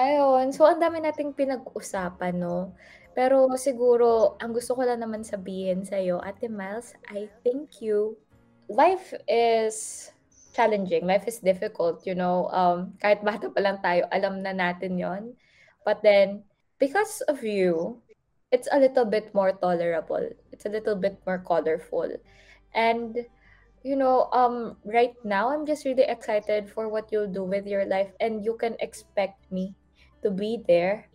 Ayun, so ang dami nating pinag-usapan 'no, pero siguro ang gusto ko lang naman sabihin sa'yo, Ate Miles, I thank you. Life is challenging, life is difficult, you know, um, kahit bata pa lang tayo alam na natin yon. But then, because of you, it's a little bit more tolerable, it's a little bit more colorful. And, you know, um, right now I'm just really excited for what you'll do with your life and you can expect me to be there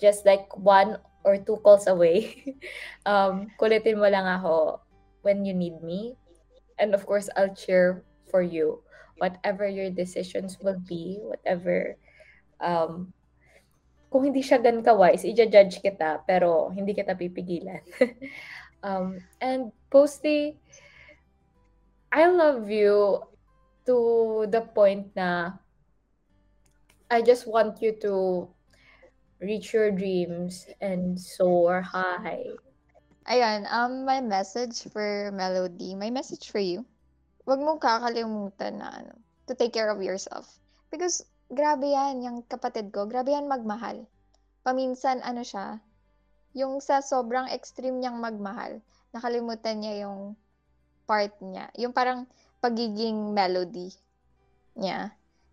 just like one or two calls away. um, kulitin mo lang ako when you need me. And of course, I'll cheer for you. Whatever your decisions will be, whatever, um, kung hindi siya gan ka-wise, i-judge kita, pero hindi kita pipigilan. um, and Posty, I love you to the point na I just want you to reach your dreams and soar high. Ayan, um, my message for Melody, my message for you, wag mong kakalimutan na ano, to take care of yourself. Because grabe yan, yung kapatid ko, grabe yan magmahal. Paminsan, ano siya, yung sa sobrang extreme niyang magmahal, nakalimutan niya yung part niya. Yung parang pagiging melody niya.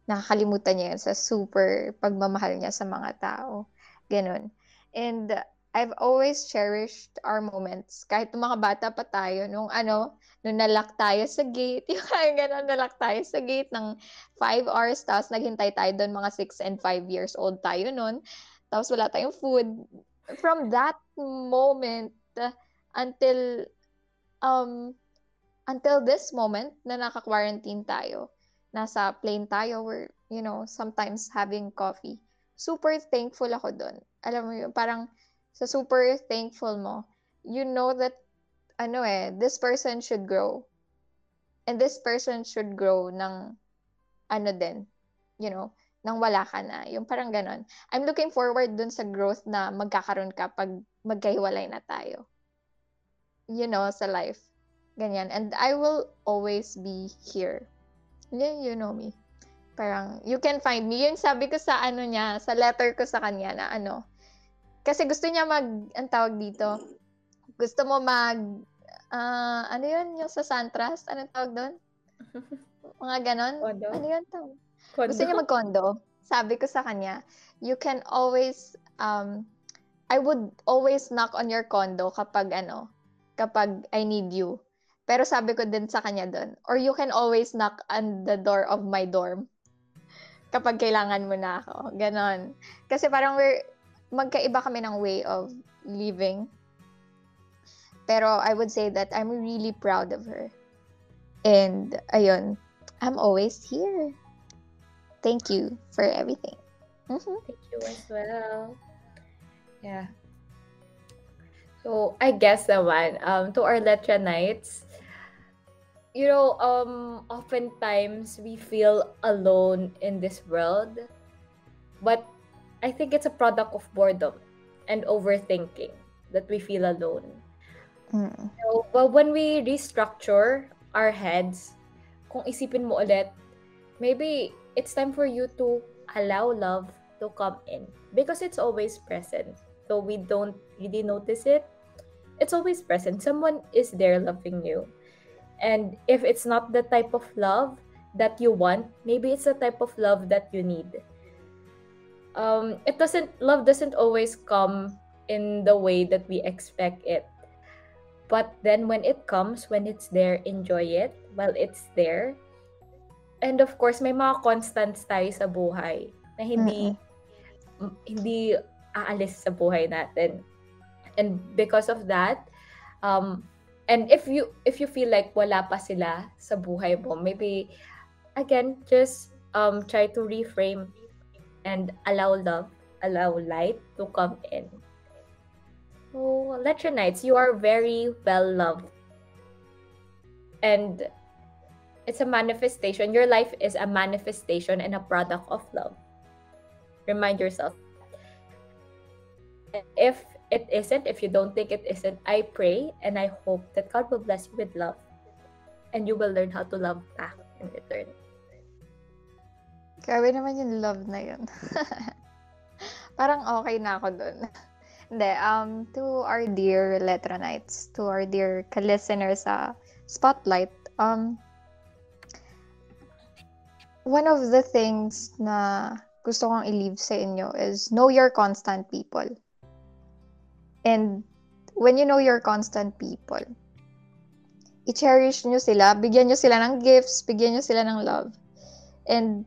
Nakakalimutan niya yun sa super pagmamahal niya sa mga tao. Ganun. And I've always cherished our moments. Kahit mga bata pa tayo, nung ano, nung nalak tayo sa gate, yung kaya gano'n, nalak tayo sa gate ng 5 hours, tapos naghintay tayo doon, mga 6 and 5 years old tayo noon. Tapos wala tayong food. From that moment until um until this moment na naka-quarantine tayo, nasa plane tayo, we're, you know, sometimes having coffee super thankful ako doon. Alam mo yun, parang sa super thankful mo, you know that, ano eh, this person should grow. And this person should grow ng, ano din, you know, nang wala ka na. Yung parang ganon. I'm looking forward dun sa growth na magkakaroon ka pag magkahiwalay na tayo. You know, sa life. Ganyan. And I will always be here. You, you know me. Parang, you can find me. Yung sabi ko sa ano niya, sa letter ko sa kanya na ano. Kasi gusto niya mag, ang tawag dito, gusto mo mag, uh, ano yun, yung sa Santras? Anong tawag doon? Mga ganon? Kondo? Ano yun tawag? Kondo? Gusto niya mag-condo. Sabi ko sa kanya, you can always, um, I would always knock on your condo kapag ano, kapag I need you. Pero sabi ko din sa kanya doon, or you can always knock on the door of my dorm kapag kailangan mo na ako. Ganon. Kasi parang we're, magkaiba kami ng way of living. Pero I would say that I'm really proud of her. And, ayun, I'm always here. Thank you for everything. Mm-hmm. Thank you as well. Yeah. So, I guess naman, um, to our Letra Nights, you know, um, oftentimes we feel alone in this world, but I think it's a product of boredom and overthinking that we feel alone. Mm. So, but when we restructure our heads, kung isipin mo ulit, maybe it's time for you to allow love to come in because it's always present. So we don't really notice it. It's always present. Someone is there loving you. And if it's not the type of love that you want, maybe it's the type of love that you need. Um, it doesn't love doesn't always come in the way that we expect it. But then when it comes, when it's there, enjoy it while it's there. And of course, may mga constants tayo sa buhay na hindi mm-hmm. hindi aalis sa buhay natin. And because of that, um, and if you if you feel like wala pa sila sa buhay mo maybe again just um try to reframe and allow love allow light to come in. So Nights, you are very well loved. And it's a manifestation. Your life is a manifestation and a product of love. Remind yourself. If it isn't, if you don't think it isn't, I pray and I hope that God will bless you with love and you will learn how to love back in return. Grabe naman yung love na yun. Parang okay na ako dun. Hindi, um, to our dear Letronites, to our dear ka-listeners sa Spotlight, um, one of the things na gusto kong i-leave sa inyo is know your constant people. And when you know your constant people, i-cherish nyo sila, bigyan nyo sila ng gifts, bigyan nyo sila ng love. And,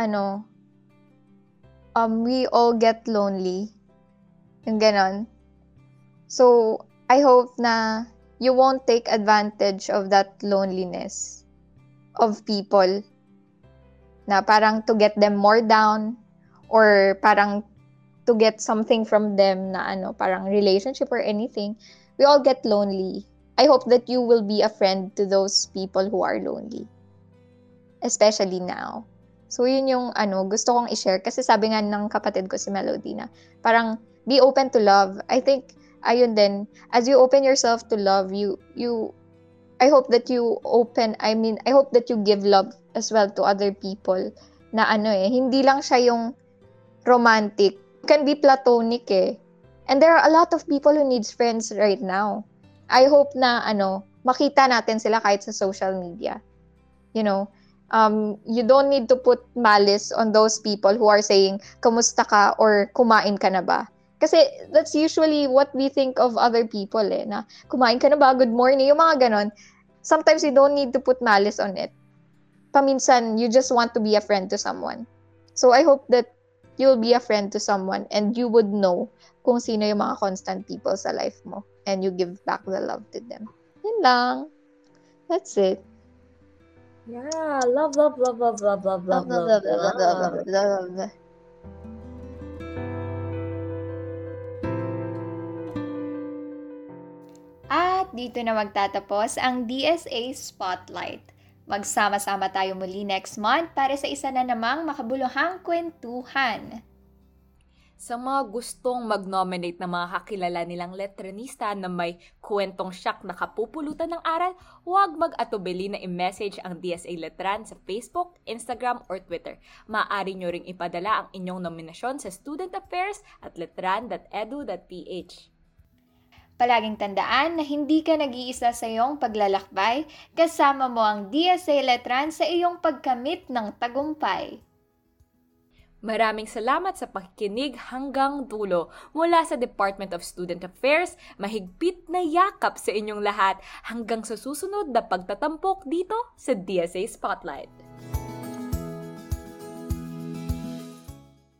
ano, um, we all get lonely. Yung ganon. So, I hope na you won't take advantage of that loneliness of people na parang to get them more down or parang to get something from them na ano, parang relationship or anything, we all get lonely. I hope that you will be a friend to those people who are lonely. Especially now. So, yun yung ano, gusto kong i-share. Kasi sabi nga ng kapatid ko si Melody na, parang be open to love. I think, ayun din, as you open yourself to love, you, you, I hope that you open, I mean, I hope that you give love as well to other people na ano eh, hindi lang siya yung romantic. Can be platonic eh. And there are a lot of people who needs friends right now. I hope na ano, makita natin sila kahit sa social media. You know, um, you don't need to put malice on those people who are saying, kamusta ka or kumain ka na ba? Kasi that's usually what we think of other people eh, na kumain ka na ba, good morning, yung mga ganon. Sometimes you don't need to put malice on it. Paminsan, you just want to be a friend to someone. So I hope that you'll be a friend to someone and you would know kung sino yung mga constant people sa life mo and you give back the love to them. Yun lang. That's it. Yeah, love, love, love, love, love, love, love, love, love, love, love, love, love. At dito na magtatapos ang DSA Spotlight. Magsama-sama tayo muli next month para sa isa na namang makabuluhang kwentuhan. Sa mga gustong mag-nominate ng mga kakilala nilang letranista na may kwentong siyak na kapupulutan ng aral, huwag mag-atubili na i-message ang DSA Letran sa Facebook, Instagram, or Twitter. Maaari nyo ring ipadala ang inyong nominasyon sa Student Affairs at letran.edu.ph. Palaging tandaan na hindi ka nag-iisa sa iyong paglalakbay, kasama mo ang DSA Letran sa iyong pagkamit ng tagumpay. Maraming salamat sa pakikinig hanggang dulo mula sa Department of Student Affairs. Mahigpit na yakap sa inyong lahat hanggang sa susunod na pagtatampok dito sa DSA Spotlight.